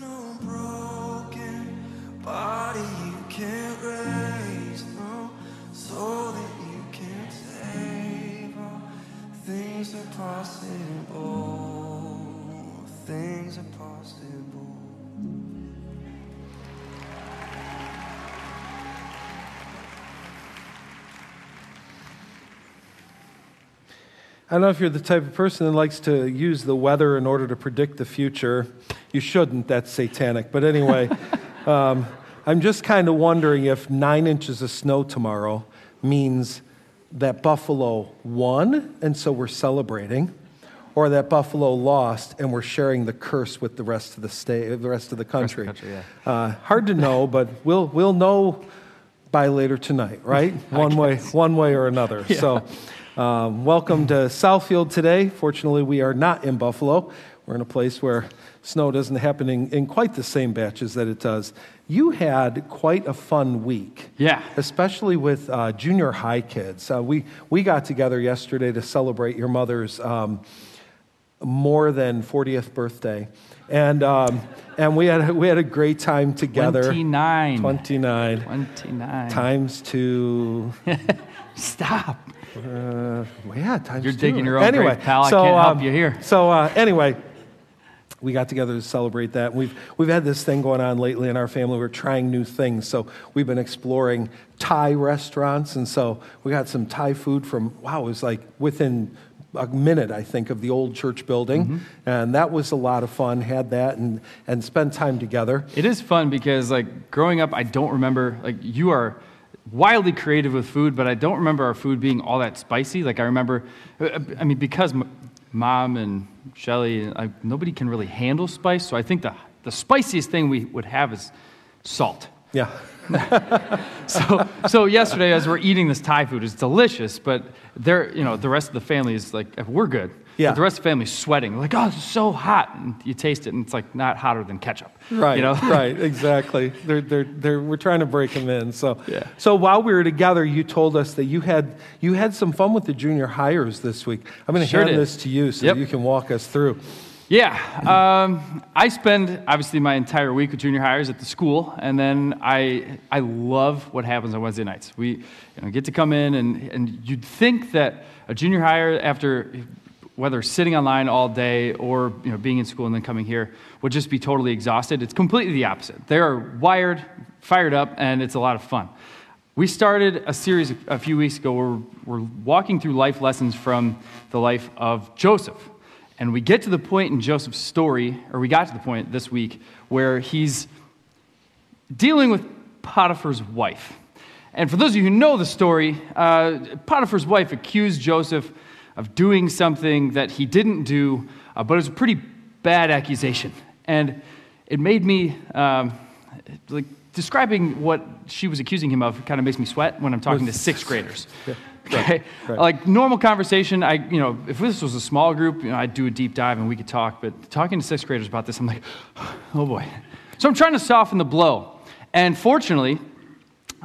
no broken body you can't raise, no soul that you can't save. All things are possible. Things are I don't know if you're the type of person that likes to use the weather in order to predict the future. You shouldn't, that's satanic. But anyway, um, I'm just kind of wondering if nine inches of snow tomorrow means that Buffalo won, and so we're celebrating, or that Buffalo lost, and we're sharing the curse with the rest of the state, the rest of the country. country, yeah. uh, hard to know, but we'll, we'll know by later tonight, right? One way, one way or another. So, um, welcome to Southfield today. Fortunately, we are not in Buffalo. We're in a place where snow doesn't happen in, in quite the same batches that it does. You had quite a fun week. Yeah. Especially with uh, junior high kids. Uh, we, we got together yesterday to celebrate your mother's um, more than 40th birthday. And, um, and we, had, we had a great time together. 29. 29 29. times two. Stop. Uh, well, yeah, times You're digging your own anyway, grave, pal. I so, can't help um, you here. So uh, anyway, we got together to celebrate that. We've we've had this thing going on lately in our family. We're trying new things. So we've been exploring Thai restaurants, and so we got some Thai food from wow, it was like within a minute, I think, of the old church building, Mm-hmm. and that was a lot of fun. Had that and and spent time together. It is fun because, like, growing up, I don't remember, like, you are wildly creative with food, but I don't remember our food being all that spicy. Like, I remember, uh, I mean, because m- mom and Shelly, I, nobody can really handle spice, so I think the, the spiciest thing we would have is salt. Yeah. So, so yesterday, as we're eating this Thai food, it's delicious, but there, you know, the rest of the family is like, we're good. Yeah. But the rest of the family's sweating. Like, oh, it's so hot. And you taste it, and it's like not hotter than ketchup. Right, You know? right, exactly. They're, they're, they're, we're trying to break them in. So, Yeah. so while we were together, you told us that you had, you had some fun with the junior hires this week. I'm going to Sure hand did. this to you so Yep. you can walk us through. Yeah, um, I spend obviously my entire week with junior hires at the school, and then I I love what happens on Wednesday nights. We you know, get to come in, and and you'd think that a junior hire after whether sitting online all day or you know being in school and then coming here would just be totally exhausted. It's completely the opposite. They are wired, fired up, and it's a lot of fun. We started a series a few weeks ago where we're walking through life lessons from the life of Joseph. And we get to the point in Joseph's story, or we got to the point this week, where he's dealing with Potiphar's wife. And for those of you who know the story, uh, Potiphar's wife accused Joseph of doing something that he didn't do, uh, but it was a pretty bad accusation. And it made me, um, like, describing what she was accusing him of kind of makes me sweat when I'm talking to sixth graders. Okay? right. Like normal conversation, I, you know, if this was a small group, you know, I'd do a deep dive and we could talk, but talking to sixth graders about this, I'm like, oh boy. So I'm trying to soften the blow. And fortunately,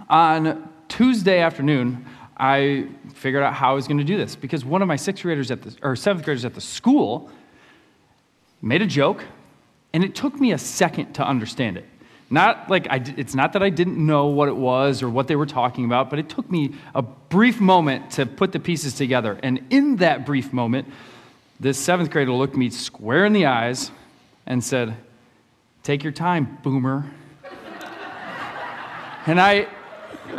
on Tuesday afternoon, I figured out how I was going to do this because one of my sixth graders at the, or seventh graders at the school made a joke, and it took me a second to understand it. Not like I, it's not that I didn't know what it was or what they were talking about, but it took me a brief moment to put the pieces together. And in that brief moment, this seventh grader looked me square in the eyes and said, Take your time, boomer. And I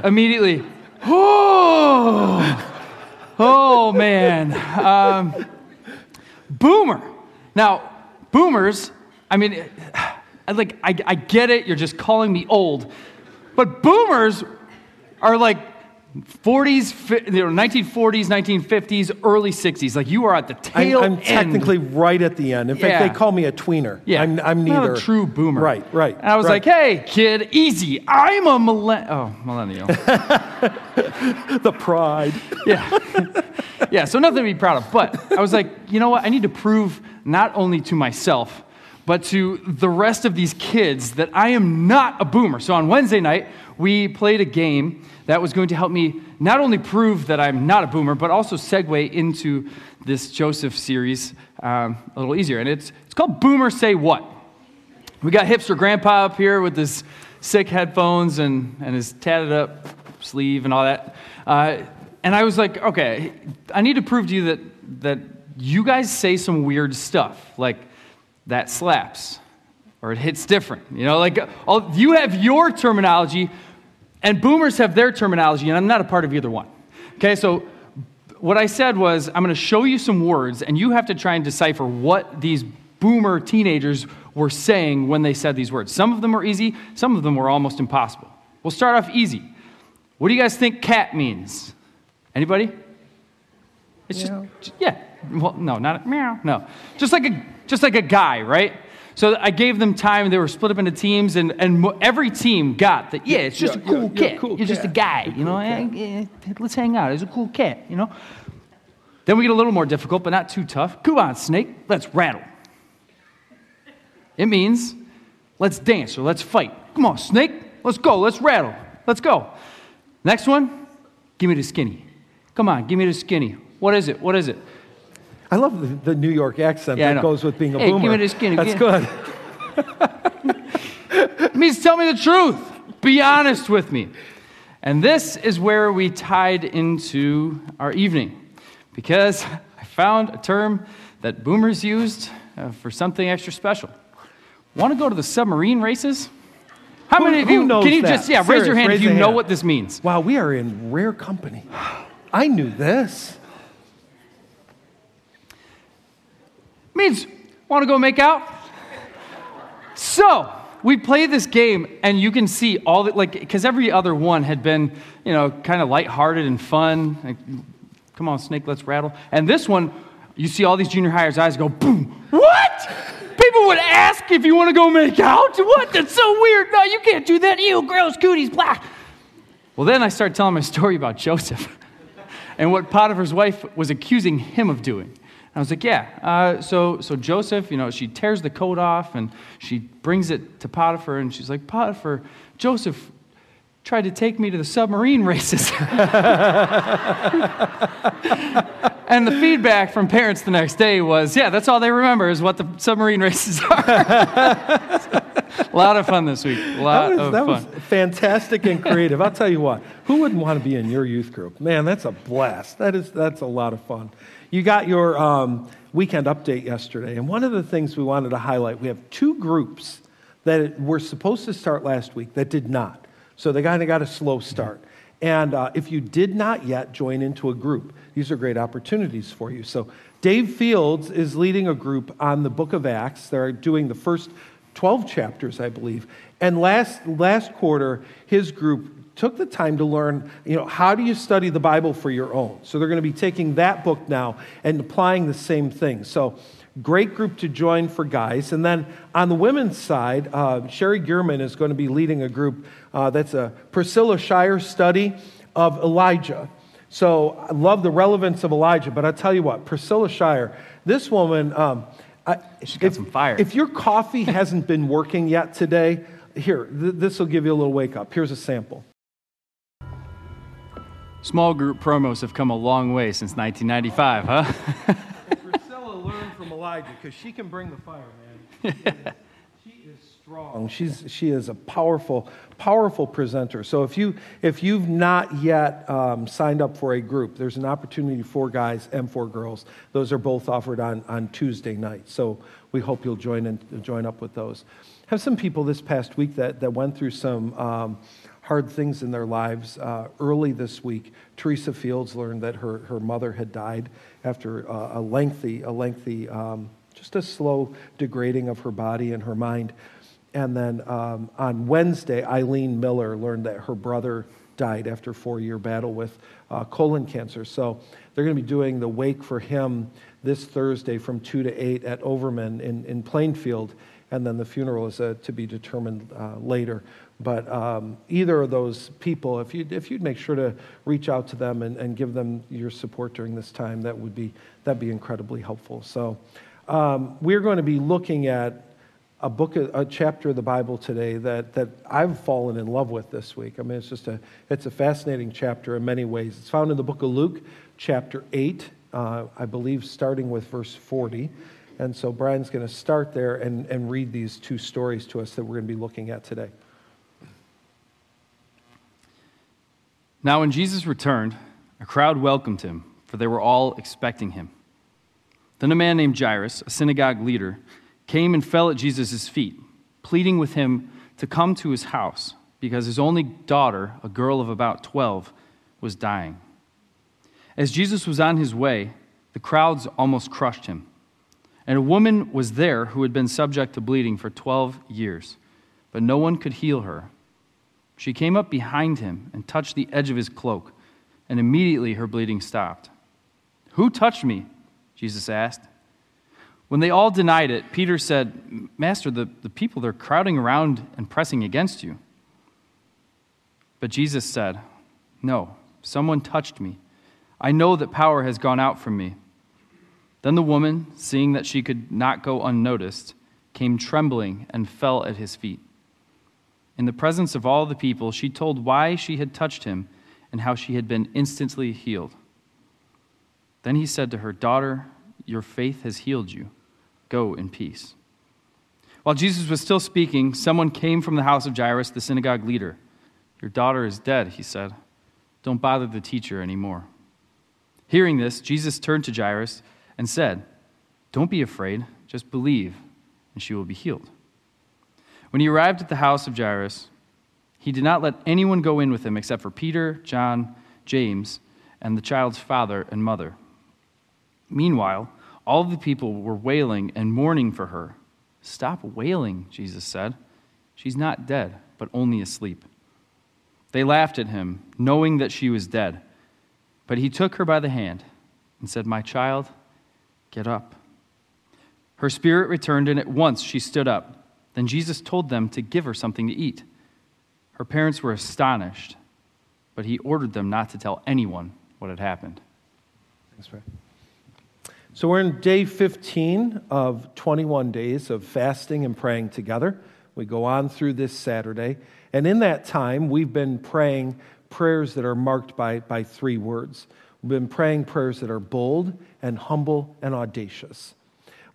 immediately, oh, oh man. Um, boomer. Now, boomers, I mean, like I, I get it, you're just calling me old, but boomers are like 40s, you know, 1940s, 1950s, early 60s. Like you are at the I'm, tail I'm end. technically right at the end. In fact, Yeah. they call me a tweener. Yeah, I'm, I'm not a true boomer. Right, right. And I was right. like, hey, kid, easy. I'm a millenn- oh, millennial. the pride. yeah. yeah, so nothing to be proud of. But I was like, you know what? I need to prove not only to myself, but to the rest of these kids that I am not a boomer. So on Wednesday night, we played a game that was going to help me not only prove that I'm not a boomer, but also segue into this Joseph series um, a little easier. And it's, it's called Boomer Say What. We got hipster grandpa up here with his sick headphones and, and his tatted up sleeve and all that. Uh, and I was like, okay, I need to prove to you that, that you guys say some weird stuff, like that slaps or it hits different. You know, like all, you have your terminology and boomers have their terminology, and I'm not a part of either one. Okay, so what I said was, I'm going to show you some words, and you have to try and decipher what these boomer teenagers were saying when they said these words. Some of them were easy, some of them were almost impossible. We'll start off easy. What do you guys think cat means? Anybody? It's just, yeah. Well, no, not a, meow. No, just like a just like a guy, right? So I gave them time. They were split up into teams, and, and every team got that. Yeah, it's just Yeah, a cool yeah, cat. yeah, cool You're just a cat. guy, A you know. cool let's hang out. It's a cool cat, you know. Then we get a little more difficult, but not too tough. Come on, snake. Let's rattle. It means let's dance or let's fight. Come on, snake. Let's go. Let's rattle. Let's go. Next one. Give me the skinny. Come on, give me the skinny. What is it? What is it? I love the, the New York accent Yeah, that goes with being a Hey, give boomer. me the skinny, That's give- good. It means tell me the truth. Be honest with me. And this is where we tied into our evening because I found a term that boomers used uh, for something extra special. Want to go to the submarine races? How Who- many of you knows can you that? just yeah, raise your hand raise if you know hand. what this means? Wow, we are in rare company. I knew this. Means want to go make out? So we play this game and you can see all the like because every other one had been you know kind of lighthearted and fun like, come on snake let's rattle. And this one you see all these junior hires eyes go boom. What? People would ask if you want to go make out? What? That's so weird. No you can't do that. Ew gross. Cooties blah. Well then i started telling my story about joseph and what Potiphar's wife was accusing him of doing. I was like, yeah. Uh, so, so Joseph, you know, she tears the coat off and she brings it to Potiphar, and she's like, Potiphar, Joseph tried to take me to the submarine races. and the feedback from parents the next day was, yeah, that's all they remember is what the submarine races are. a lot of fun this week. A lot That was, of that fun. was fantastic and creative. I'll tell you what. Who wouldn't want to be in your youth group? Man, that's a blast. That is that's a lot of fun. You got your um, weekend update yesterday, and one of the things we wanted to highlight, we have two groups that were supposed to start last week that did not. So they kind of got a slow start. And uh, if you did not yet join into a group, these are great opportunities for you. So Dave Fields is leading a group on the book of Acts. They're doing the first 12 chapters, I believe. And last, last quarter, his group took the time to learn, you know, how do you study the Bible for your own? So they're going to be taking that book now and applying the same thing. So great group to join for guys. And then on the women's side, uh, Sherry Gearman is going to be leading a group uh, that's a Priscilla Shirer study of Elijah. So I love the relevance of Elijah, but I tell you what, Priscilla Shirer, this woman, um, I, She's got some fire. If your coffee hasn't been working yet today, here, th- this will give you a little wake up. Here's a sample. Small group promos have come a long way since 1995, huh? Priscilla learned from Elijah because she can bring the fire, man. strong. She's she is a powerful, powerful presenter. So if you if you've not yet um, signed up for a group, there's an opportunity for guys and for girls. Those are both offered on on Tuesday night. So we hope you'll join and join up with those. Have some people this past week that that went through some. Um, hard things in their lives. Uh, early this week, Teresa Fields learned that her, her mother had died after uh, a lengthy, a lengthy, um, just a slow degrading of her body and her mind. And then um, on Wednesday, Eileen Miller learned that her brother died after a four-year battle with uh, colon cancer. So they're going to be doing the wake for him this Thursday from 2 to 8 at Overman in, in Plainfield and then the funeral is uh, to be determined uh, later. But um, either of those people, if you'd, if you'd make sure to reach out to them and, and give them your support during this time, that would be, that'd be incredibly helpful. So um, we're going to be looking at a book, a chapter of the Bible today that, that I've fallen in love with this week. I mean, it's just a, it's a fascinating chapter in many ways. It's found in the book of Luke, chapter 8, uh, I believe, starting with verse 40. And so Brian's going to start there and, and read these two stories to us that we're going to be looking at today. Now, when Jesus returned, a crowd welcomed him, for they were all expecting him. Then a man named Jairus, a synagogue leader, came and fell at Jesus' feet, pleading with him to come to his house, because his only daughter, a girl of about 12, was dying. As Jesus was on his way, the crowds almost crushed him. And a woman was there who had been subject to bleeding for 12 years, but no one could heal her. She came up behind him and touched the edge of his cloak, and immediately her bleeding stopped. Who touched me? Jesus asked. When they all denied it, Peter said, Master, the, the people, they're crowding around and pressing against you. But Jesus said, No, someone touched me. I know that power has gone out from me. Then the woman, seeing that she could not go unnoticed, came trembling and fell at his feet. In the presence of all the people, she told why she had touched him and how she had been instantly healed. Then he said to her, Daughter, your faith has healed you. Go in peace. While Jesus was still speaking, someone came from the house of Jairus, the synagogue leader. Your daughter is dead, he said. Don't bother the teacher anymore. Hearing this, Jesus turned to Jairus and said, Don't be afraid, just believe, and she will be healed. When he arrived at the house of Jairus, he did not let anyone go in with him except for Peter, John, James, and the child's father and mother. Meanwhile, all the people were wailing and mourning for her. Stop wailing, Jesus said. She's not dead, but only asleep. They laughed at him, knowing that she was dead. But he took her by the hand and said, My child, get up. Her spirit returned, and at once she stood up. Then Jesus told them to give her something to eat. Her parents were astonished, but he ordered them not to tell anyone what had happened. Thanks, Ray. So we're in day 15 of 21 days of fasting and praying together. We go on through this Saturday. And in that time, we've been praying prayers that are marked by, by three words. We've been praying prayers that are bold and humble and audacious.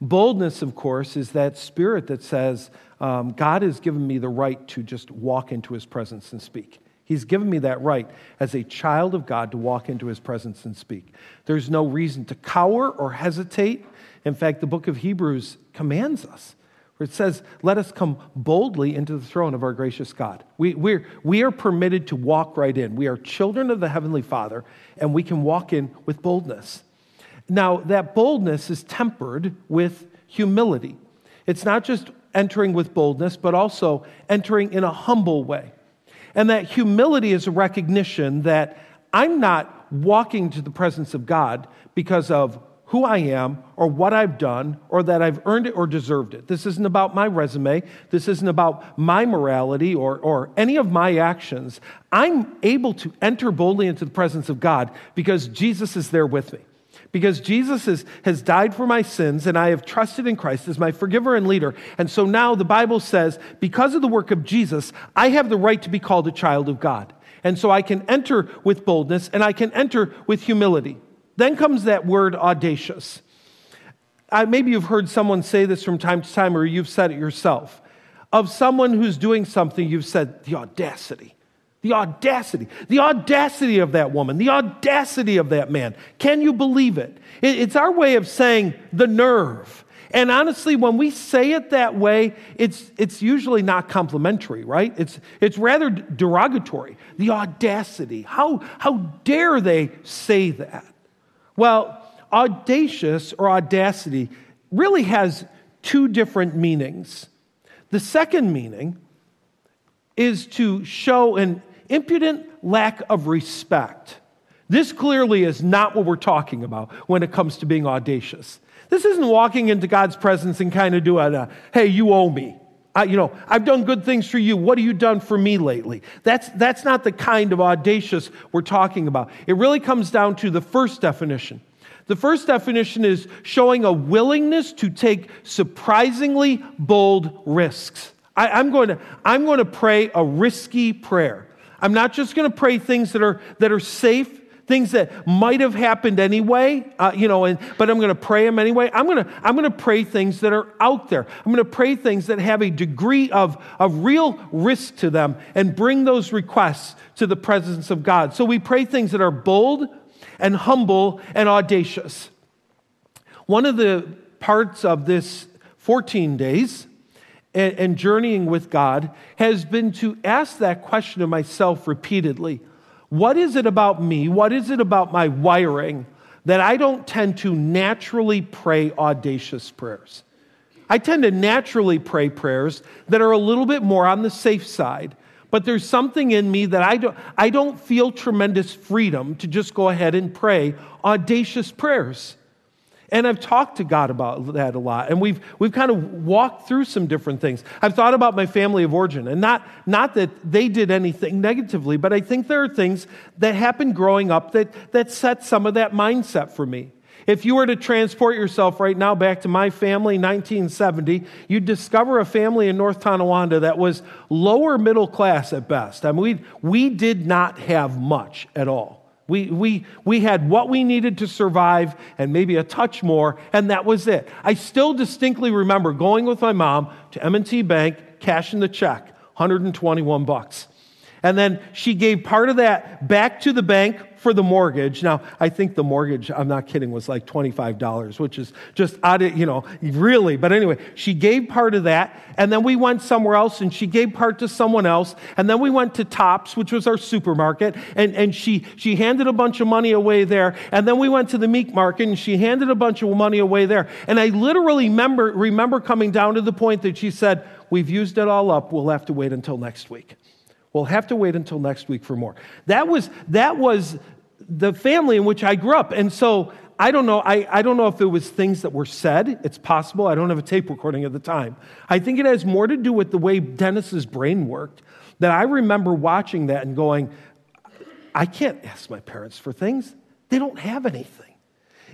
Boldness, of course, is that spirit that says, um, God has given me the right to just walk into his presence and speak. He's given me that right as a child of God to walk into his presence and speak. There's no reason to cower or hesitate. In fact, the book of Hebrews commands us, it says, Let us come boldly into the throne of our gracious God. We, we're, we are permitted to walk right in. We are children of the Heavenly Father, and we can walk in with boldness. Now, that boldness is tempered with humility. It's not just entering with boldness, but also entering in a humble way. And that humility is a recognition that I'm not walking to the presence of God because of who I am or what I've done or that I've earned it or deserved it. This isn't about my resume. This isn't about my morality or, or any of my actions. I'm able to enter boldly into the presence of God because Jesus is there with me because Jesus is, has died for my sins and I have trusted in Christ as my forgiver and leader. And so now the Bible says, because of the work of Jesus, I have the right to be called a child of God. And so I can enter with boldness and I can enter with humility. Then comes that word audacious. Uh, maybe you've heard someone say this from time to time, or you've said it yourself. Of someone who's doing something, you've said, the audacity. The audacity, the audacity of that woman, the audacity of that man. Can you believe it? It's our way of saying the nerve. And honestly, when we say it that way, it's, it's usually not complimentary, right? It's, it's rather derogatory. The audacity. How, how dare they say that? Well, audacious or audacity really has two different meanings. The second meaning is to show an impudent lack of respect. This clearly is not what we're talking about when it comes to being audacious. This isn't walking into God's presence and kind of doing a, hey, you owe me. I, you know, I've done good things for you. What have you done for me lately? That's, that's not the kind of audacious we're talking about. It really comes down to the first definition. The first definition is showing a willingness to take surprisingly bold risks. I, am going to, I'm going to pray a risky prayer. I'm not just going to pray things that are, that are safe, things that might have happened anyway, uh, you know, and, but I'm going to pray them anyway. I'm going to I'm going to pray things that are out there. I'm going to pray things that have a degree of, of real risk to them and bring those requests to the presence of God. So we pray things that are bold and humble and audacious. One of the parts of this 14 days and, and journeying with God has been to ask that question of myself repeatedly What is it about me? What is it about my wiring that I don't tend to naturally pray audacious prayers? I tend to naturally pray prayers that are a little bit more on the safe side. But there's something in me that I don't, I don't feel tremendous freedom to just go ahead and pray audacious prayers. And I've talked to God about that a lot. And we've, we've kind of walked through some different things. I've thought about my family of origin, and not, not that they did anything negatively, but I think there are things that happened growing up that, that set some of that mindset for me. If you were to transport yourself right now back to my family, 1970, you'd discover a family in North Tonawanda that was lower middle class at best. I mean, we, we did not have much at all. We, we, we had what we needed to survive and maybe a touch more, and that was it. I still distinctly remember going with my mom to M&T Bank, cashing the check, 121 bucks. And then she gave part of that back to the bank for the mortgage. Now, I think the mortgage, I'm not kidding, was like $25, which is just out of, you know, really. But anyway, she gave part of that. And then we went somewhere else and she gave part to someone else. And then we went to Tops, which was our supermarket. And, and she, she handed a bunch of money away there. And then we went to the meat market and she handed a bunch of money away there. And I literally remember, remember coming down to the point that she said, We've used it all up. We'll have to wait until next week. We'll have to wait until next week for more. That was, that was the family in which I grew up. And so I don't know, I, I don't know if it was things that were said. It's possible. I don't have a tape recording at the time. I think it has more to do with the way Dennis's brain worked. That I remember watching that and going, I can't ask my parents for things. They don't have anything.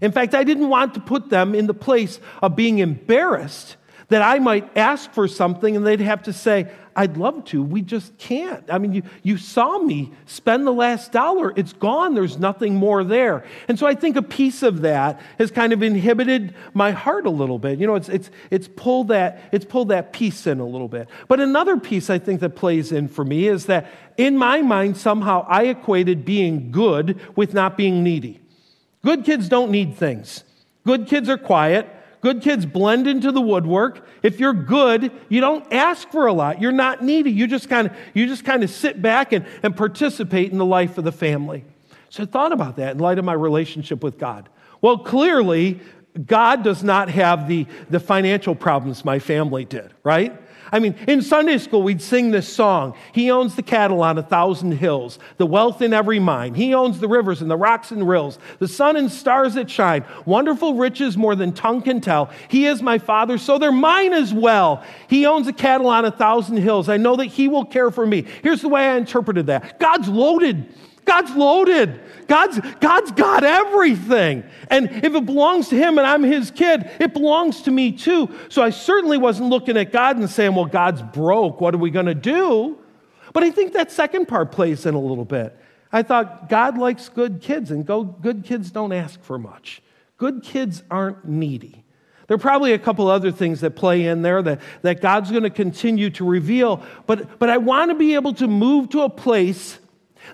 In fact, I didn't want to put them in the place of being embarrassed that I might ask for something and they'd have to say, I'd love to. We just can't. I mean, you, you saw me spend the last dollar. It's gone. There's nothing more there. And so I think a piece of that has kind of inhibited my heart a little bit. You know, it's, it's, it's, pulled that, it's pulled that piece in a little bit. But another piece I think that plays in for me is that in my mind, somehow I equated being good with not being needy. Good kids don't need things. Good kids are quiet. Good kids blend into the woodwork. If you're good, you don't ask for a lot. You're not needy. You just kind of, you just kind of sit back and, and participate in the life of the family. So I thought about that in light of my relationship with God. Well, clearly, God does not have the, the financial problems my family did, right? I mean, in Sunday school, we'd sing this song He owns the cattle on a thousand hills, the wealth in every mine. He owns the rivers and the rocks and rills, the sun and stars that shine, wonderful riches more than tongue can tell. He is my father, so they're mine as well. He owns the cattle on a thousand hills. I know that He will care for me. Here's the way I interpreted that God's loaded. God's loaded. God's, God's got everything. And if it belongs to Him and I'm His kid, it belongs to me too. So I certainly wasn't looking at God and saying, well, God's broke. What are we going to do? But I think that second part plays in a little bit. I thought God likes good kids, and go, good kids don't ask for much. Good kids aren't needy. There are probably a couple other things that play in there that, that God's going to continue to reveal, but, but I want to be able to move to a place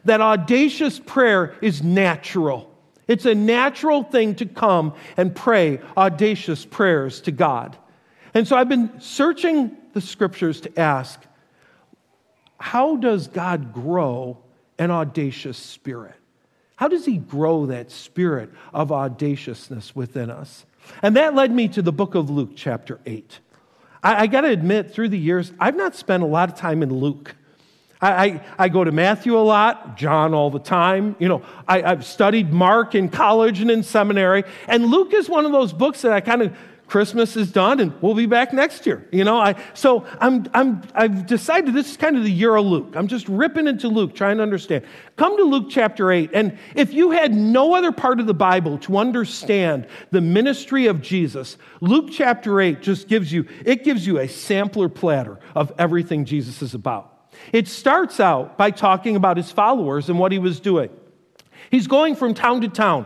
that audacious prayer is natural. It's a natural thing to come and pray audacious prayers to God. And so I've been searching the scriptures to ask how does God grow an audacious spirit? How does He grow that spirit of audaciousness within us? And that led me to the book of Luke, chapter 8. I, I got to admit, through the years, I've not spent a lot of time in Luke. I, I, I, go to Matthew a lot, John all the time. You know, I, I've studied Mark in college and in seminary. And Luke is one of those books that I kind of, Christmas is done and we'll be back next year. You know, I, so I'm, I'm, I've decided this is kind of the year of Luke. I'm just ripping into Luke, trying to understand. Come to Luke chapter 8. And if you had no other part of the Bible to understand the ministry of Jesus, Luke chapter 8 just gives you, it gives you a sampler platter of everything Jesus is about. It starts out by talking about his followers and what he was doing. He's going from town to town,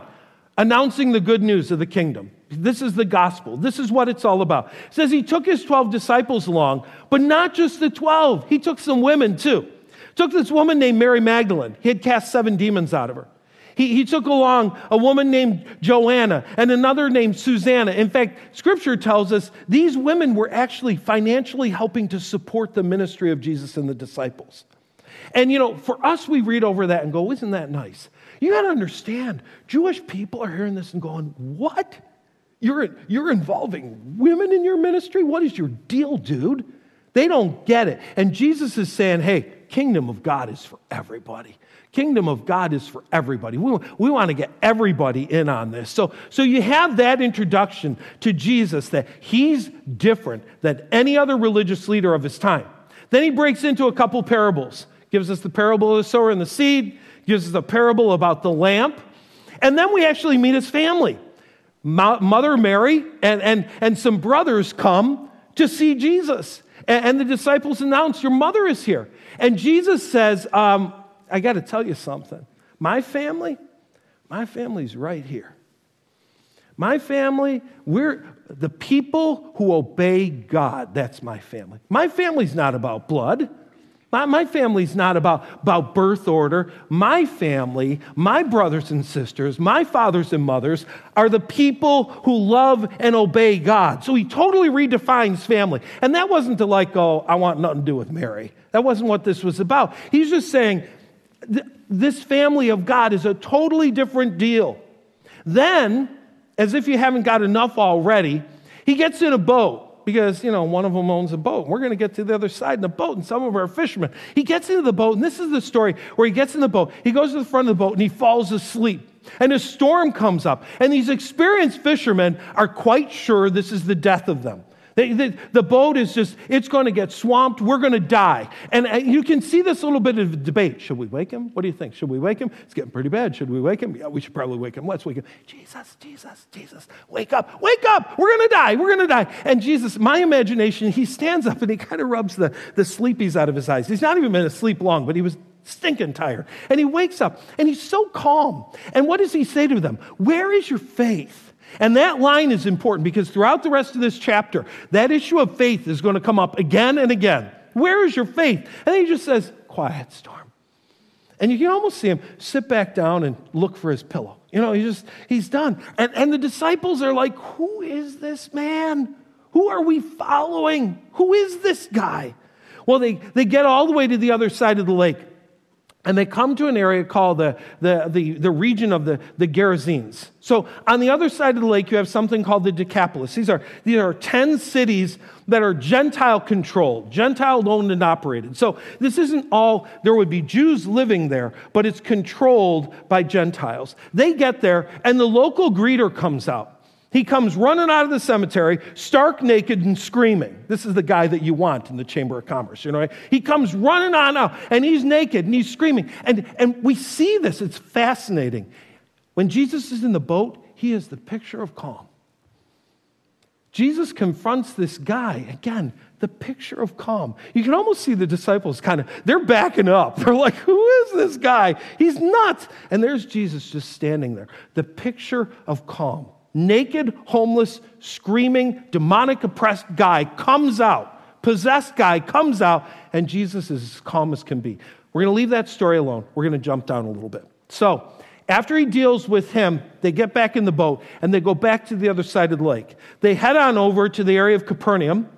announcing the good news of the kingdom. This is the gospel. This is what it's all about. It says he took his 12 disciples along, but not just the 12. He took some women too. Took this woman named Mary Magdalene. He had cast seven demons out of her. He, he took along a woman named Joanna and another named Susanna. In fact, scripture tells us these women were actually financially helping to support the ministry of Jesus and the disciples. And you know, for us, we read over that and go, isn't that nice? You got to understand, Jewish people are hearing this and going, what? You're, you're involving women in your ministry? What is your deal, dude? They don't get it. And Jesus is saying, hey, kingdom of God is for everybody. Kingdom of God is for everybody. We, we want to get everybody in on this. So, so you have that introduction to Jesus that he's different than any other religious leader of his time. Then he breaks into a couple parables. Gives us the parable of the sower and the seed, gives us a parable about the lamp, and then we actually meet his family. Mother Mary and, and, and some brothers come to see Jesus. And, and the disciples announce, Your mother is here. And Jesus says, um, I got to tell you something. My family, my family's right here. My family, we're the people who obey God. That's my family. My family's not about blood. My, my family's not about, about birth order. My family, my brothers and sisters, my fathers and mothers are the people who love and obey God. So he totally redefines family. And that wasn't to like, oh, I want nothing to do with Mary. That wasn't what this was about. He's just saying, this family of God is a totally different deal. Then, as if you haven't got enough already, he gets in a boat because, you know, one of them owns a boat. We're going to get to the other side in the boat, and some of them are fishermen. He gets into the boat, and this is the story where he gets in the boat. He goes to the front of the boat, and he falls asleep. And a storm comes up, and these experienced fishermen are quite sure this is the death of them. They, they, the boat is just, it's going to get swamped. We're going to die. And, and you can see this little bit of debate. Should we wake him? What do you think? Should we wake him? It's getting pretty bad. Should we wake him? Yeah, we should probably wake him. Let's wake him. Jesus, Jesus, Jesus, wake up, wake up. We're going to die. We're going to die. And Jesus, my imagination, he stands up and he kind of rubs the, the sleepies out of his eyes. He's not even been asleep long, but he was stinking tired. And he wakes up and he's so calm. And what does he say to them? Where is your faith? And that line is important because throughout the rest of this chapter, that issue of faith is going to come up again and again. Where is your faith? And he just says, quiet storm. And you can almost see him sit back down and look for his pillow. You know, he's just, he's done. And, and the disciples are like, who is this man? Who are we following? Who is this guy? Well, they, they get all the way to the other side of the lake. And they come to an area called the, the, the, the, region of the, the Gerasenes. So on the other side of the lake, you have something called the Decapolis. These are, these are 10 cities that are Gentile controlled, Gentile owned and operated. So this isn't all, there would be Jews living there, but it's controlled by Gentiles. They get there, and the local greeter comes out. He comes running out of the cemetery, stark naked and screaming. This is the guy that you want in the Chamber of Commerce, you know. Right? He comes running on out and he's naked and he's screaming. And, and we see this, it's fascinating. When Jesus is in the boat, he is the picture of calm. Jesus confronts this guy, again, the picture of calm. You can almost see the disciples kind of, they're backing up. They're like, who is this guy? He's nuts. And there's Jesus just standing there, the picture of calm naked, homeless, screaming, demonic oppressed guy comes out, possessed guy comes out, and Jesus is as calm as can be. We're going to leave that story alone. We're going to jump down a little bit. So, after he deals with him, they get back in the boat and they go back to the other side of the lake. They head on over to the area of Capernaum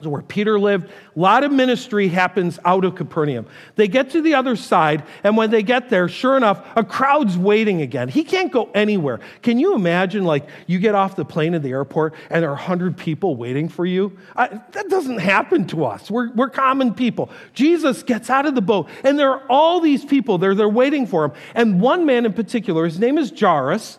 where Peter lived. A lot of ministry happens out of Capernaum. They get to the other side, and when they get there, sure enough, a crowd's waiting again. He can't go anywhere. Can you imagine, like, you get off the plane at the airport and there are 100 people waiting for you? I, that doesn't happen to us. We're, we're common people. Jesus gets out of the boat, and there are all these people there, they're waiting for him. And one man in particular, his name is Jairus,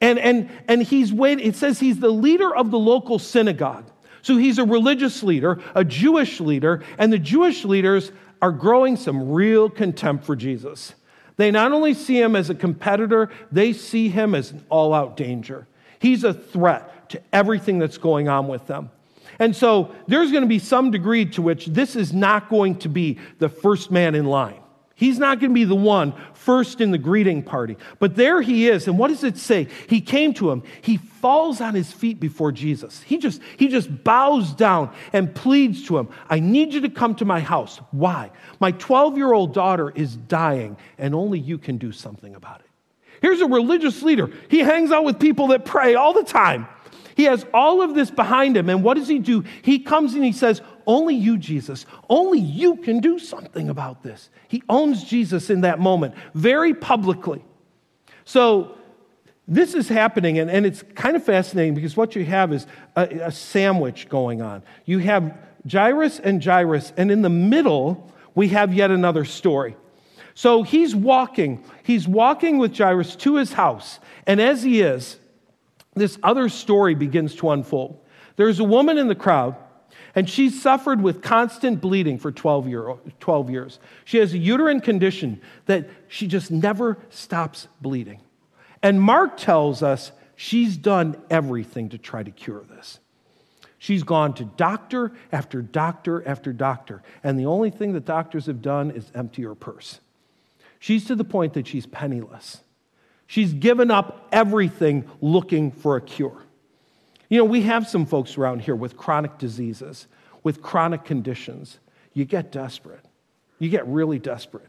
and, and, and he's waiting. It says he's the leader of the local synagogue. So he's a religious leader, a Jewish leader, and the Jewish leaders are growing some real contempt for Jesus. They not only see him as a competitor, they see him as an all out danger. He's a threat to everything that's going on with them. And so there's going to be some degree to which this is not going to be the first man in line. He's not going to be the one first in the greeting party. But there he is. And what does it say? He came to him. He falls on his feet before Jesus. He just, he just bows down and pleads to him, I need you to come to my house. Why? My 12 year old daughter is dying, and only you can do something about it. Here's a religious leader. He hangs out with people that pray all the time. He has all of this behind him. And what does he do? He comes and he says, Only you, Jesus, only you can do something about this. He owns Jesus in that moment, very publicly. So, this is happening, and, and it's kind of fascinating because what you have is a, a sandwich going on. You have Jairus and Jairus, and in the middle, we have yet another story. So he's walking, he's walking with Jairus to his house, and as he is, this other story begins to unfold. There's a woman in the crowd, and she's suffered with constant bleeding for 12, year, 12 years. She has a uterine condition that she just never stops bleeding. And Mark tells us she's done everything to try to cure this. She's gone to doctor after doctor after doctor, and the only thing that doctors have done is empty her purse. She's to the point that she's penniless. She's given up everything looking for a cure. You know, we have some folks around here with chronic diseases, with chronic conditions. You get desperate. You get really desperate.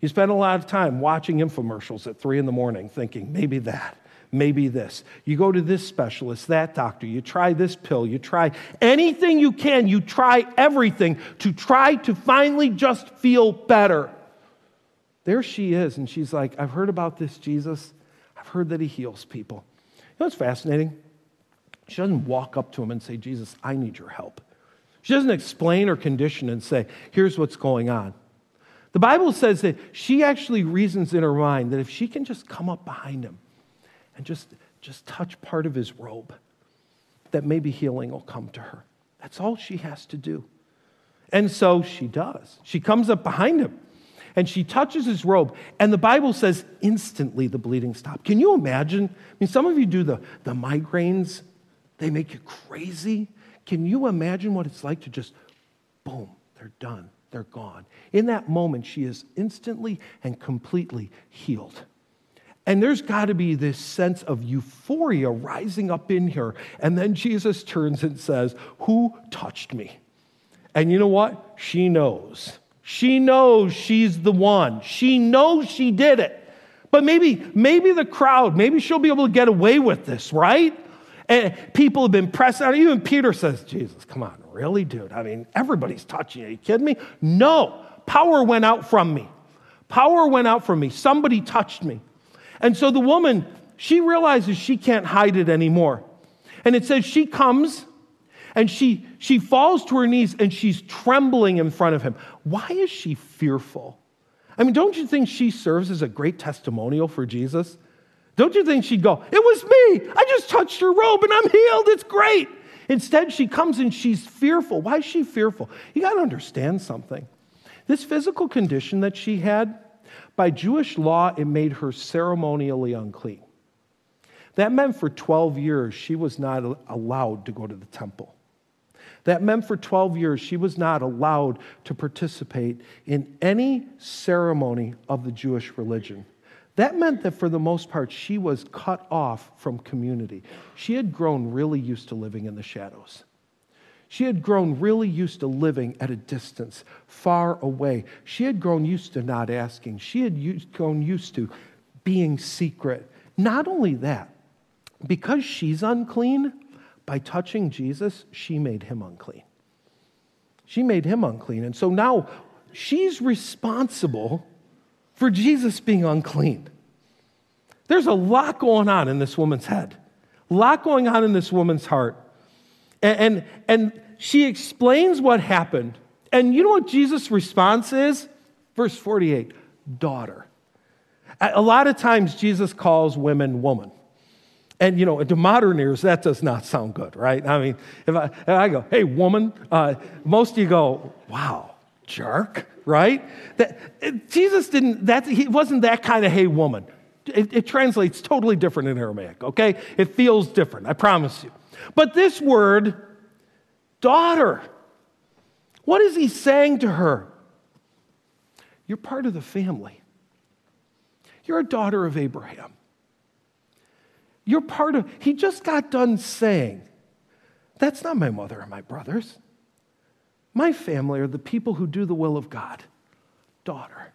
You spend a lot of time watching infomercials at three in the morning thinking, maybe that, maybe this. You go to this specialist, that doctor, you try this pill, you try anything you can, you try everything to try to finally just feel better. There she is, and she's like, I've heard about this Jesus. I've heard that he heals people. You know what's fascinating? She doesn't walk up to him and say, Jesus, I need your help. She doesn't explain her condition and say, here's what's going on. The Bible says that she actually reasons in her mind that if she can just come up behind him and just, just touch part of his robe, that maybe healing will come to her. That's all she has to do. And so she does. She comes up behind him and she touches his robe, and the Bible says instantly the bleeding stopped. Can you imagine? I mean, some of you do the, the migraines, they make you crazy. Can you imagine what it's like to just, boom, they're done, they're gone? In that moment, she is instantly and completely healed. And there's got to be this sense of euphoria rising up in her. And then Jesus turns and says, Who touched me? And you know what? She knows. She knows she's the one. She knows she did it. But maybe, maybe the crowd, maybe she'll be able to get away with this, right? And people have been pressed out. Even Peter says, Jesus, come on, really, dude? I mean, everybody's touching you. Are you kidding me? No. Power went out from me. Power went out from me. Somebody touched me. And so the woman, she realizes she can't hide it anymore. And it says she comes and she, she falls to her knees and she's trembling in front of him. Why is she fearful? I mean, don't you think she serves as a great testimonial for Jesus? Don't you think she'd go, It was me. I just touched her robe and I'm healed. It's great. Instead, she comes and she's fearful. Why is she fearful? You got to understand something. This physical condition that she had, by Jewish law, it made her ceremonially unclean. That meant for 12 years she was not allowed to go to the temple. That meant for 12 years she was not allowed to participate in any ceremony of the Jewish religion. That meant that for the most part, she was cut off from community. She had grown really used to living in the shadows. She had grown really used to living at a distance, far away. She had grown used to not asking. She had used, grown used to being secret. Not only that, because she's unclean, by touching Jesus, she made him unclean. She made him unclean. And so now she's responsible for Jesus being unclean. There's a lot going on in this woman's head, a lot going on in this woman's heart. And, and, and she explains what happened. And you know what Jesus' response is? Verse 48 daughter. A lot of times, Jesus calls women woman. And, you know, to modern ears, that does not sound good, right? I mean, if I, if I go, hey, woman, uh, most of you go, wow, jerk, right? That, Jesus didn't, that, he wasn't that kind of hey, woman. It, it translates totally different in Aramaic, okay? It feels different, I promise you. But this word, daughter, what is he saying to her? You're part of the family. You're a daughter of Abraham. You're part of, he just got done saying, That's not my mother or my brothers. My family are the people who do the will of God. Daughter,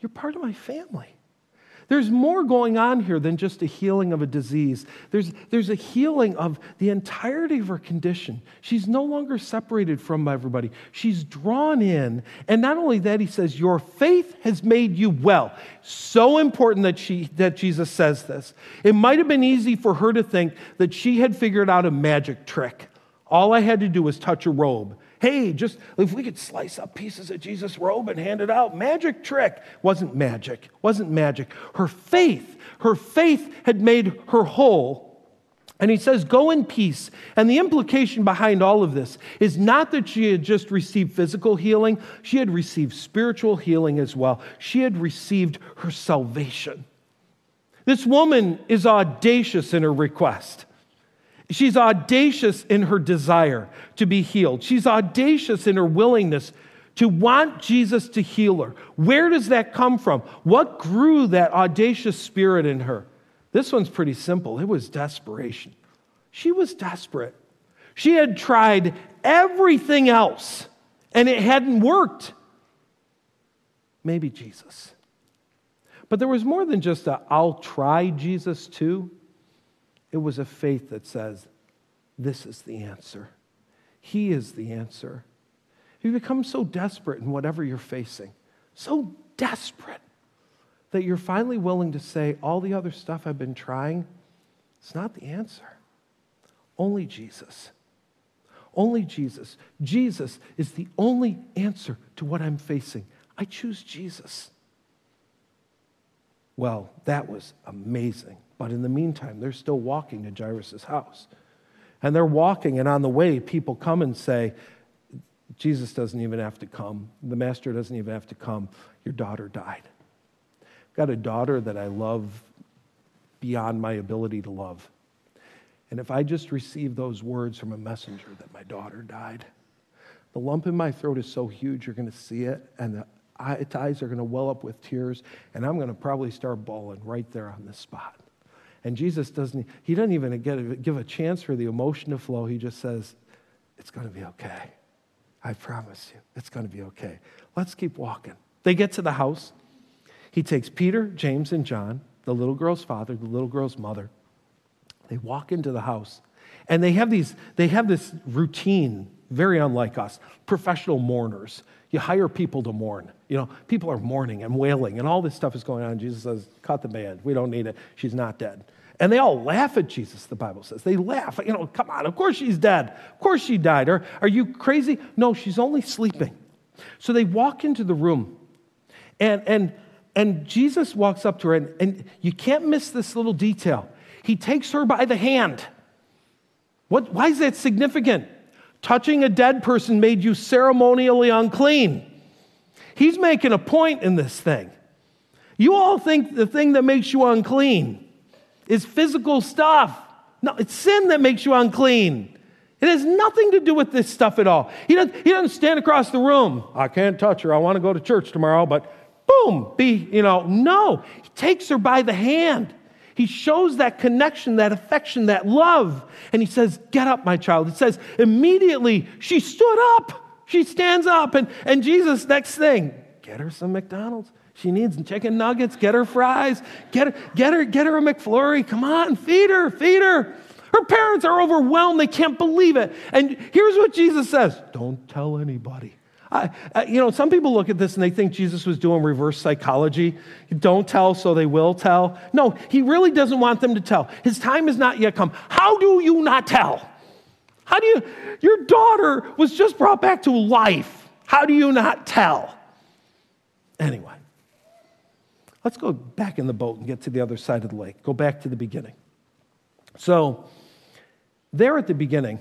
you're part of my family. There's more going on here than just a healing of a disease. There's, there's a healing of the entirety of her condition. She's no longer separated from everybody. She's drawn in. And not only that, he says, Your faith has made you well. So important that, she, that Jesus says this. It might have been easy for her to think that she had figured out a magic trick. All I had to do was touch a robe Hey, just if we could slice up pieces of Jesus' robe and hand it out, magic trick. Wasn't magic, wasn't magic. Her faith, her faith had made her whole. And he says, Go in peace. And the implication behind all of this is not that she had just received physical healing, she had received spiritual healing as well. She had received her salvation. This woman is audacious in her request. She's audacious in her desire to be healed. She's audacious in her willingness to want Jesus to heal her. Where does that come from? What grew that audacious spirit in her? This one's pretty simple. It was desperation. She was desperate. She had tried everything else and it hadn't worked. Maybe Jesus. But there was more than just a I'll try Jesus too. It was a faith that says, This is the answer. He is the answer. You become so desperate in whatever you're facing, so desperate that you're finally willing to say, All the other stuff I've been trying, it's not the answer. Only Jesus. Only Jesus. Jesus is the only answer to what I'm facing. I choose Jesus. Well, that was amazing. But in the meantime, they're still walking to Jairus' house. And they're walking, and on the way, people come and say, Jesus doesn't even have to come. The master doesn't even have to come. Your daughter died. I've got a daughter that I love beyond my ability to love. And if I just receive those words from a messenger that my daughter died, the lump in my throat is so huge, you're going to see it, and the eyes are going to well up with tears, and I'm going to probably start bawling right there on the spot. And Jesus doesn't, he doesn't even get, give a chance for the emotion to flow. He just says, It's going to be okay. I promise you, it's going to be okay. Let's keep walking. They get to the house. He takes Peter, James, and John, the little girl's father, the little girl's mother. They walk into the house. And they have, these, they have this routine, very unlike us, professional mourners. You hire people to mourn. You know, people are mourning and wailing, and all this stuff is going on. Jesus says, Cut the band. We don't need it. She's not dead. And they all laugh at Jesus, the Bible says. They laugh. You know, come on, of course she's dead. Of course she died. Are, are you crazy? No, she's only sleeping. So they walk into the room, and, and, and Jesus walks up to her, and, and you can't miss this little detail. He takes her by the hand. What, why is that significant? Touching a dead person made you ceremonially unclean. He's making a point in this thing. You all think the thing that makes you unclean is physical stuff. No, it's sin that makes you unclean. It has nothing to do with this stuff at all. He doesn't, he doesn't stand across the room. I can't touch her. I want to go to church tomorrow, but boom, be, you know, no. He takes her by the hand. He shows that connection, that affection, that love. And he says, Get up, my child. It says, immediately she stood up. She stands up. And, and Jesus, next thing, get her some McDonald's. She needs chicken nuggets. Get her fries. Get her, get her, get her a McFlurry. Come on, feed her, feed her. Her parents are overwhelmed. They can't believe it. And here's what Jesus says Don't tell anybody. I, I, you know, some people look at this and they think Jesus was doing reverse psychology. Don't tell, so they will tell. No, he really doesn't want them to tell. His time has not yet come. How do you not tell? How do you, your daughter was just brought back to life. How do you not tell? Anyway, let's go back in the boat and get to the other side of the lake. Go back to the beginning. So, there at the beginning,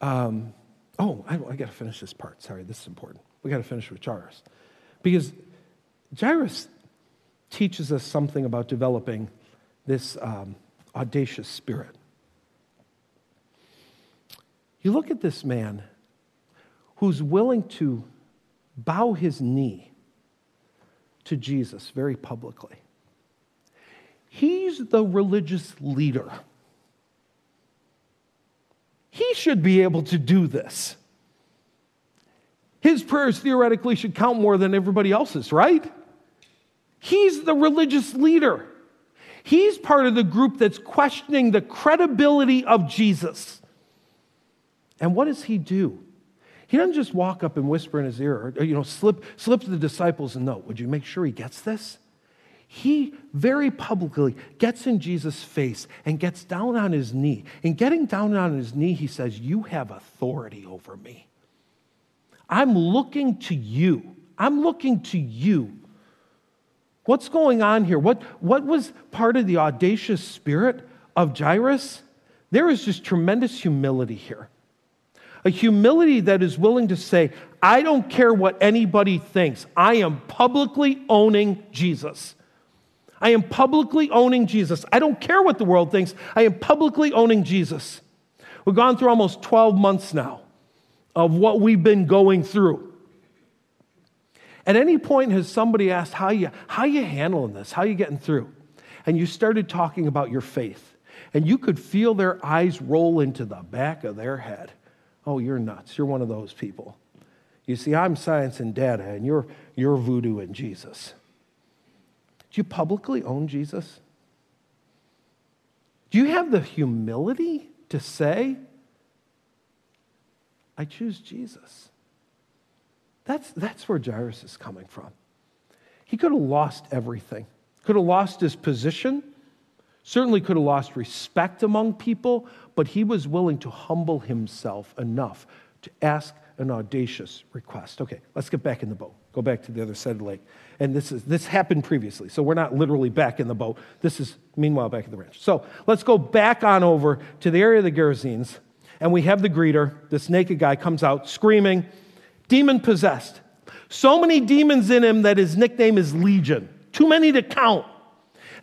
um, Oh, I, I got to finish this part. Sorry, this is important. We got to finish with Jairus. Because Jairus teaches us something about developing this um, audacious spirit. You look at this man who's willing to bow his knee to Jesus very publicly. He's the religious leader. He should be able to do this. His prayers theoretically should count more than everybody else's, right? He's the religious leader. He's part of the group that's questioning the credibility of Jesus. And what does he do? He doesn't just walk up and whisper in his ear, or, you know, slip, slip the disciples a note. Would you make sure he gets this? He very publicly gets in Jesus' face and gets down on his knee. In getting down on his knee, he says, You have authority over me. I'm looking to you. I'm looking to you. What's going on here? What, what was part of the audacious spirit of Jairus? There is just tremendous humility here a humility that is willing to say, I don't care what anybody thinks. I am publicly owning Jesus. I am publicly owning Jesus. I don't care what the world thinks. I am publicly owning Jesus. We've gone through almost 12 months now of what we've been going through. At any point, has somebody asked, How you, how you handling this? How you getting through? And you started talking about your faith. And you could feel their eyes roll into the back of their head. Oh, you're nuts. You're one of those people. You see, I'm science and data, and you're, you're voodoo and Jesus. Do you publicly own Jesus? Do you have the humility to say, I choose Jesus? That's, that's where Jairus is coming from. He could have lost everything, could have lost his position, certainly could have lost respect among people, but he was willing to humble himself enough to ask an audacious request. Okay, let's get back in the boat. Go back to the other side of the lake. And this, is, this happened previously, so we're not literally back in the boat. This is, meanwhile, back in the ranch. So let's go back on over to the area of the Gerasenes, and we have the greeter. This naked guy comes out screaming, demon possessed. So many demons in him that his nickname is Legion. Too many to count.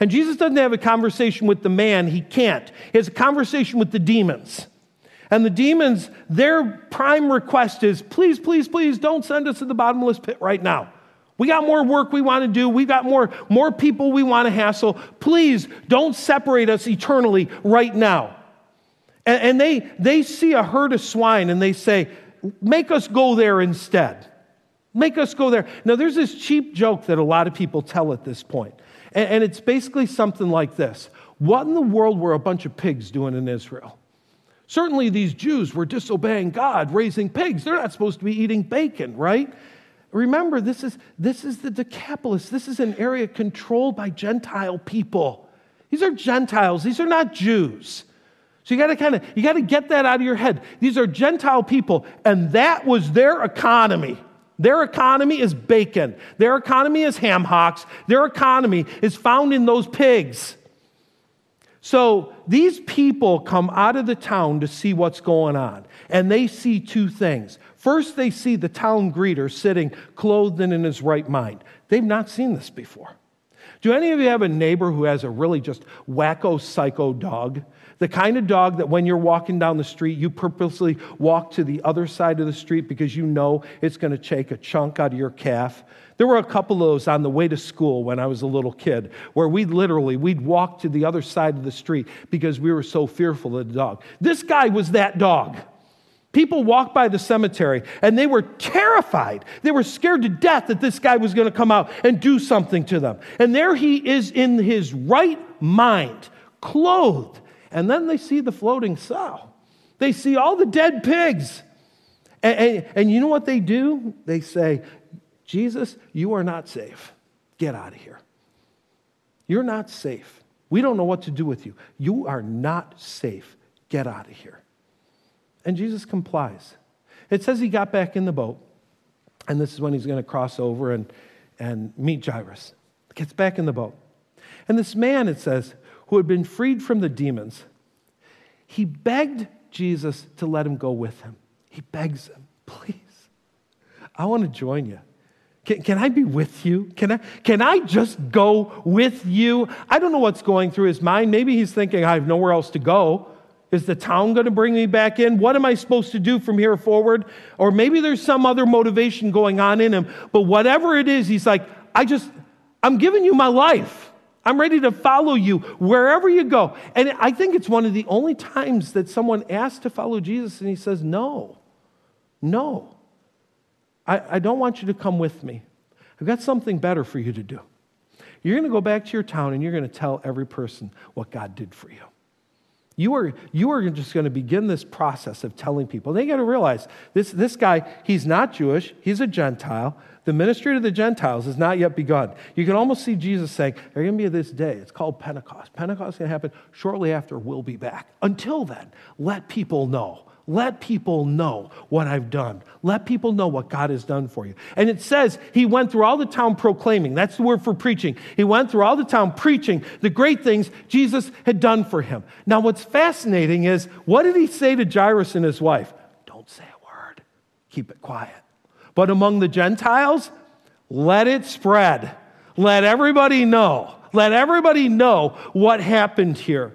And Jesus doesn't have a conversation with the man, he can't. He has a conversation with the demons. And the demons, their prime request is please, please, please don't send us to the bottomless pit right now. We got more work we want to do. We got more, more people we want to hassle. Please don't separate us eternally right now. And, and they, they see a herd of swine and they say, make us go there instead. Make us go there. Now, there's this cheap joke that a lot of people tell at this point. And, and it's basically something like this What in the world were a bunch of pigs doing in Israel? Certainly, these Jews were disobeying God, raising pigs. They're not supposed to be eating bacon, right? Remember, this is, this is the Decapolis. This is an area controlled by Gentile people. These are Gentiles, these are not Jews. So you got to kind of you got to get that out of your head. These are Gentile people and that was their economy. Their economy is bacon. Their economy is ham hocks. Their economy is found in those pigs. So these people come out of the town to see what's going on, and they see two things. First, they see the town greeter sitting clothed and in his right mind. They've not seen this before. Do any of you have a neighbor who has a really just wacko psycho dog? The kind of dog that when you're walking down the street, you purposely walk to the other side of the street because you know it's going to take a chunk out of your calf. There were a couple of those on the way to school when I was a little kid, where we literally we'd walk to the other side of the street because we were so fearful of the dog. This guy was that dog. People walked by the cemetery and they were terrified. They were scared to death that this guy was going to come out and do something to them. And there he is in his right mind, clothed and then they see the floating sow. They see all the dead pigs. And, and, and, you know what they do? They say, Jesus, you are not safe. Get out of here. You're not safe. We don't know what to do with you. You are not safe. Get out of here. And Jesus complies. It says he got back in the boat, and this is when he's going to cross over and, and meet Jairus. Gets back in the boat. And this man, it says, who had been freed from the demons, he begged Jesus to let him go with him. He begs him, please, I want to join you. Can, can, I be with you? Can I, can I just go with you? I don't know what's going through his mind. Maybe he's thinking, I have nowhere else to go. Is the town going to bring me back in? What am I supposed to do from here forward? Or maybe there's some other motivation going on in him. But whatever it is, he's like, I just, I'm giving you my life. I'm ready to follow you wherever you go. And I think it's one of the only times that someone asks to follow Jesus and he says, No, no. I, I don't want you to come with me. I've got something better for you to do. You're going to go back to your town and you're going to tell every person what God did for you. You are, you are just going to begin this process of telling people. They got to realize this, this guy, he's not Jewish, he's a Gentile. The ministry to the Gentiles has not yet begun. You can almost see Jesus saying, There's going to be this day. It's called Pentecost. Pentecost is going to happen shortly after we'll be back. Until then, let people know let people know what I've done. Let people know what God has done for you. And it says he went through all the town proclaiming. That's the word for preaching. He went through all the town preaching the great things Jesus had done for him. Now, what's fascinating is what did he say to Jairus and his wife? Don't say a word, keep it quiet. But among the Gentiles, let it spread. Let everybody know. Let everybody know what happened here.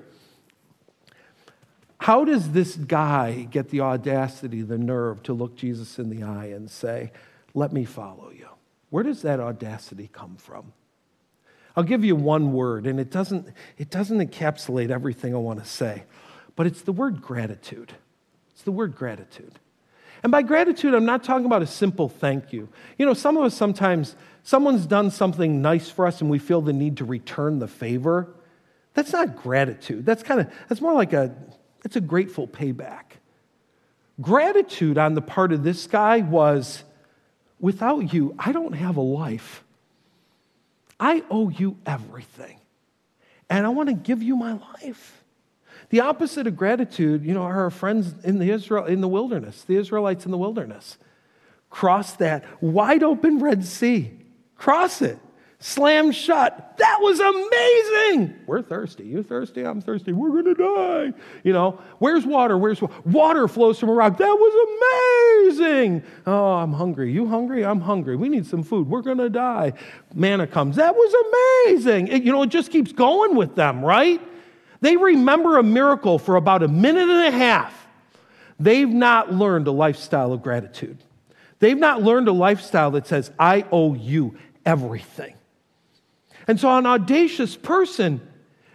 How does this guy get the audacity, the nerve to look Jesus in the eye and say, Let me follow you? Where does that audacity come from? I'll give you one word, and it doesn't, it doesn't encapsulate everything I want to say, but it's the word gratitude. It's the word gratitude. And by gratitude, I'm not talking about a simple thank you. You know, some of us sometimes, someone's done something nice for us and we feel the need to return the favor. That's not gratitude. That's kind of, that's more like a, it's a grateful payback. Gratitude on the part of this guy was without you, I don't have a life. I owe you everything. And I want to give you my life. The opposite of gratitude, you know, are our friends in the Israel in the wilderness, the Israelites in the wilderness. Cross that wide open Red Sea. Cross it slammed shut. That was amazing. We're thirsty. You thirsty? I'm thirsty. We're going to die. You know, where's water? Where's water? Water flows from a rock. That was amazing. Oh, I'm hungry. You hungry? I'm hungry. We need some food. We're going to die. Manna comes. That was amazing. It, you know, it just keeps going with them, right? They remember a miracle for about a minute and a half. They've not learned a lifestyle of gratitude. They've not learned a lifestyle that says, I owe you everything. And so, an audacious person,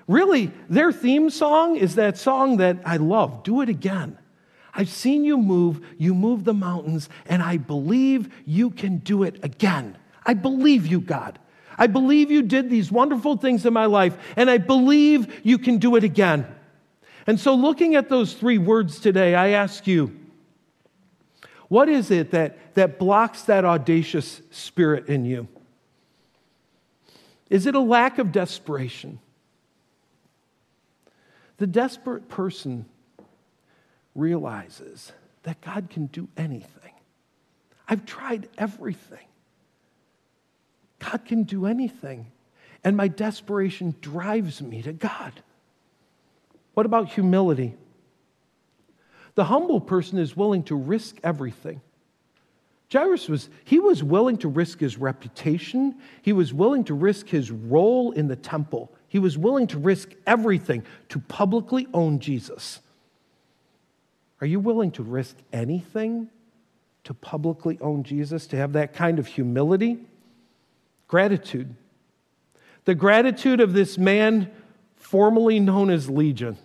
really, their theme song is that song that I love Do It Again. I've seen you move, you move the mountains, and I believe you can do it again. I believe you, God. I believe you did these wonderful things in my life, and I believe you can do it again. And so, looking at those three words today, I ask you, what is it that, that blocks that audacious spirit in you? Is it a lack of desperation? The desperate person realizes that God can do anything. I've tried everything. God can do anything. And my desperation drives me to God. What about humility? The humble person is willing to risk everything Jairus was, he was willing to risk his reputation. He was willing to risk his role in the temple. He was willing to risk everything to publicly own Jesus. Are you willing to risk anything to publicly own Jesus, to have that kind of humility? Gratitude. The gratitude of this man formerly known as Legion,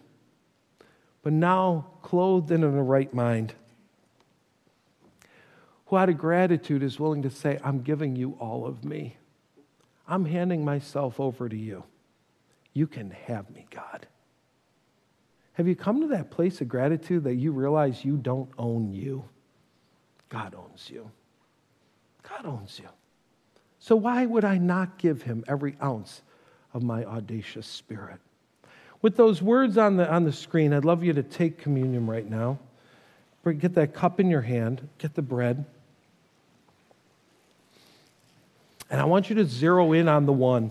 but now clothed in a right mind who out of gratitude is willing to say, I'm giving you all of me. I'm handing myself over to you. You can have me, God. Have you come to that place of gratitude that you realize you don't own you? God owns you. God owns you. So why would I not give him every ounce of my audacious spirit? With those words on the, on the screen, I'd love you to take communion right now. Get that cup in your hand, get the bread. And I want you to zero in on the one.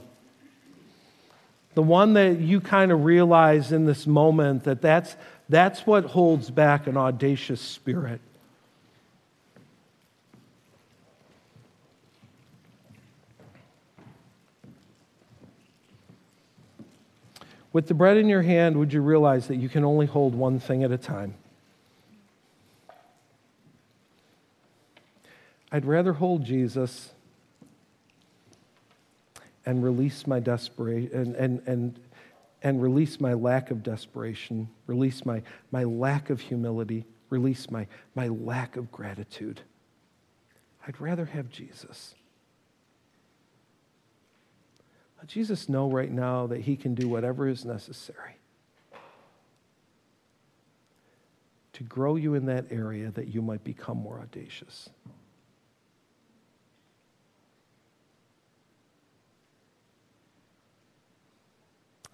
The one that you kind of realize in this moment that that's, that's what holds back an audacious spirit. With the bread in your hand, would you realize that you can only hold one thing at a time? I'd rather hold Jesus and release my desperation and, and, and, and release my lack of desperation, release my, my lack of humility, release my, my lack of gratitude. I'd rather have Jesus. Let Jesus know right now that he can do whatever is necessary to grow you in that area that you might become more audacious.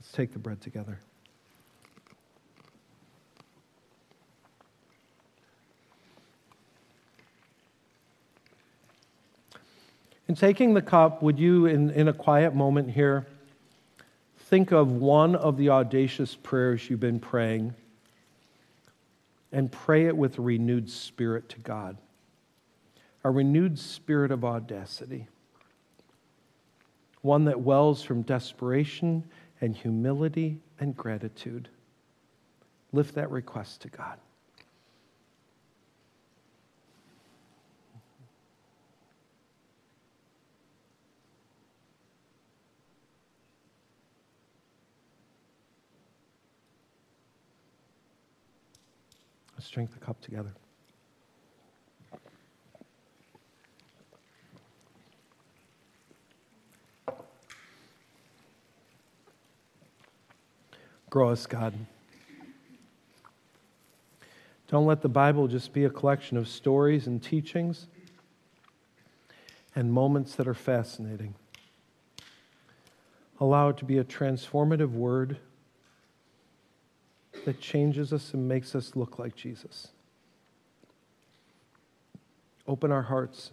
Let's take the bread together. In taking the cup, would you, in, in a quiet moment here, think of one of the audacious prayers you've been praying and pray it with a renewed spirit to God? A renewed spirit of audacity. One that wells from desperation and humility and gratitude. Lift that request to God. Let's drink the cup together. Grow us, God. Don't let the Bible just be a collection of stories and teachings and moments that are fascinating. Allow it to be a transformative word that changes us and makes us look like Jesus. Open our hearts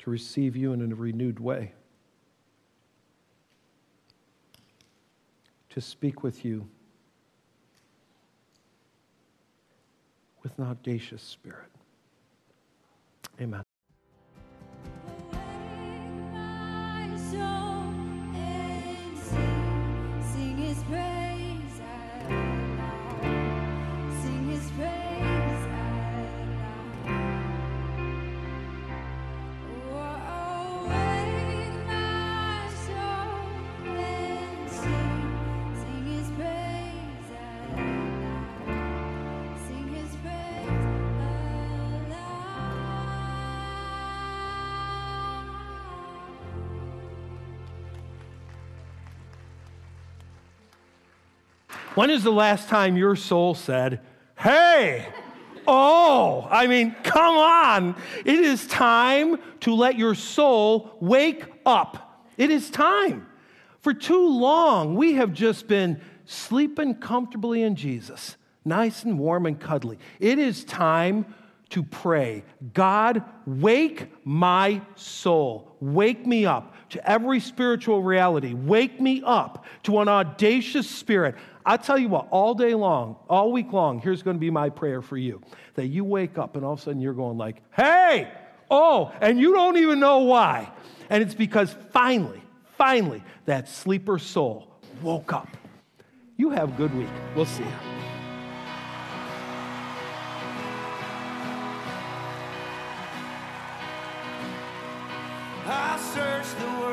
to receive you in a renewed way, to speak with you with an audacious spirit. When is the last time your soul said, Hey, oh, I mean, come on. It is time to let your soul wake up. It is time. For too long, we have just been sleeping comfortably in Jesus, nice and warm and cuddly. It is time to pray God, wake my soul. Wake me up to every spiritual reality. Wake me up to an audacious spirit. I tell you what, all day long, all week long, here's going to be my prayer for you that you wake up and all of a sudden you're going like, hey, oh, and you don't even know why. And it's because finally, finally, that sleeper soul woke up. You have a good week. We'll see you. I searched the